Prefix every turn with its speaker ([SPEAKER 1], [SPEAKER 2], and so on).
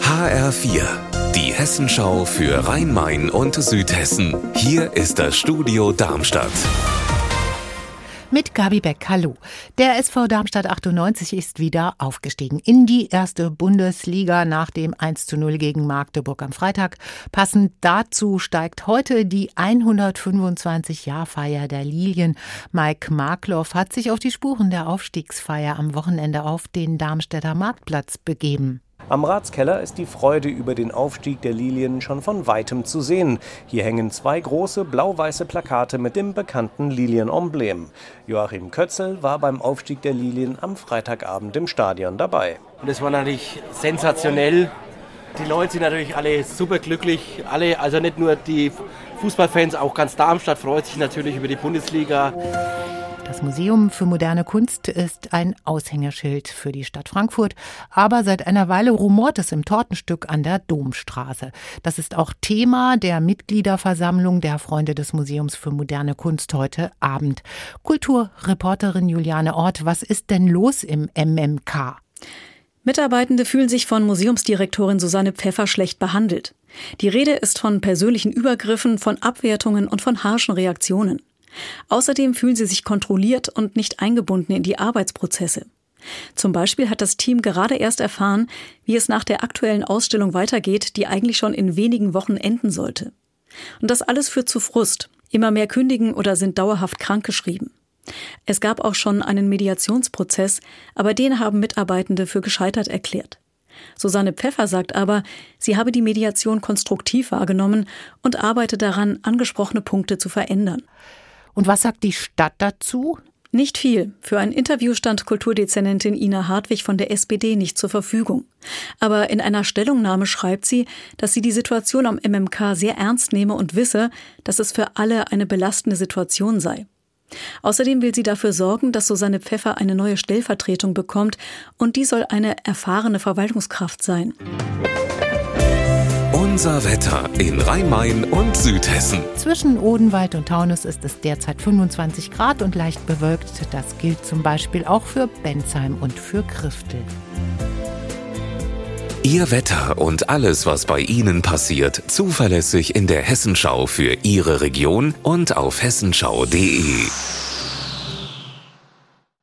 [SPEAKER 1] HR4, die Hessenschau für Rhein-Main und Südhessen. Hier ist das Studio Darmstadt.
[SPEAKER 2] Mit Gabi Beck, hallo. Der SV Darmstadt 98 ist wieder aufgestiegen in die erste Bundesliga nach dem 1 zu 0 gegen Magdeburg am Freitag. Passend dazu steigt heute die 125-Jahr-Feier der Lilien. Mike Markloff hat sich auf die Spuren der Aufstiegsfeier am Wochenende auf den Darmstädter Marktplatz begeben.
[SPEAKER 3] Am Ratskeller ist die Freude über den Aufstieg der Lilien schon von weitem zu sehen. Hier hängen zwei große blau-weiße Plakate mit dem bekannten Lilien-Emblem. Joachim Kötzel war beim Aufstieg der Lilien am Freitagabend im Stadion dabei.
[SPEAKER 4] Und es war natürlich sensationell. Die Leute sind natürlich alle super glücklich. Alle, also nicht nur die Fußballfans, auch ganz Darmstadt freut sich natürlich über die Bundesliga.
[SPEAKER 2] Das Museum für moderne Kunst ist ein Aushängerschild für die Stadt Frankfurt, aber seit einer Weile rumort es im Tortenstück an der Domstraße. Das ist auch Thema der Mitgliederversammlung der Freunde des Museums für moderne Kunst heute Abend. Kulturreporterin Juliane Ort, was ist denn los im MMK?
[SPEAKER 5] Mitarbeitende fühlen sich von Museumsdirektorin Susanne Pfeffer schlecht behandelt. Die Rede ist von persönlichen Übergriffen, von Abwertungen und von harschen Reaktionen. Außerdem fühlen sie sich kontrolliert und nicht eingebunden in die Arbeitsprozesse. Zum Beispiel hat das Team gerade erst erfahren, wie es nach der aktuellen Ausstellung weitergeht, die eigentlich schon in wenigen Wochen enden sollte. Und das alles führt zu Frust. Immer mehr kündigen oder sind dauerhaft krankgeschrieben. Es gab auch schon einen Mediationsprozess, aber den haben Mitarbeitende für gescheitert erklärt. Susanne Pfeffer sagt aber, sie habe die Mediation konstruktiv wahrgenommen und arbeite daran, angesprochene Punkte zu verändern.
[SPEAKER 2] Und was sagt die Stadt dazu?
[SPEAKER 5] Nicht viel. Für ein Interview stand Kulturdezernentin Ina Hartwig von der SPD nicht zur Verfügung. Aber in einer Stellungnahme schreibt sie, dass sie die Situation am MMK sehr ernst nehme und wisse, dass es für alle eine belastende Situation sei. Außerdem will sie dafür sorgen, dass Susanne Pfeffer eine neue Stellvertretung bekommt und die soll eine erfahrene Verwaltungskraft sein.
[SPEAKER 1] Unser Wetter in Rhein-Main und Südhessen.
[SPEAKER 2] Zwischen Odenwald und Taunus ist es derzeit 25 Grad und leicht bewölkt. Das gilt zum Beispiel auch für Bensheim und für Kriftel.
[SPEAKER 1] Ihr Wetter und alles, was bei Ihnen passiert, zuverlässig in der Hessenschau für Ihre Region und auf hessenschau.de.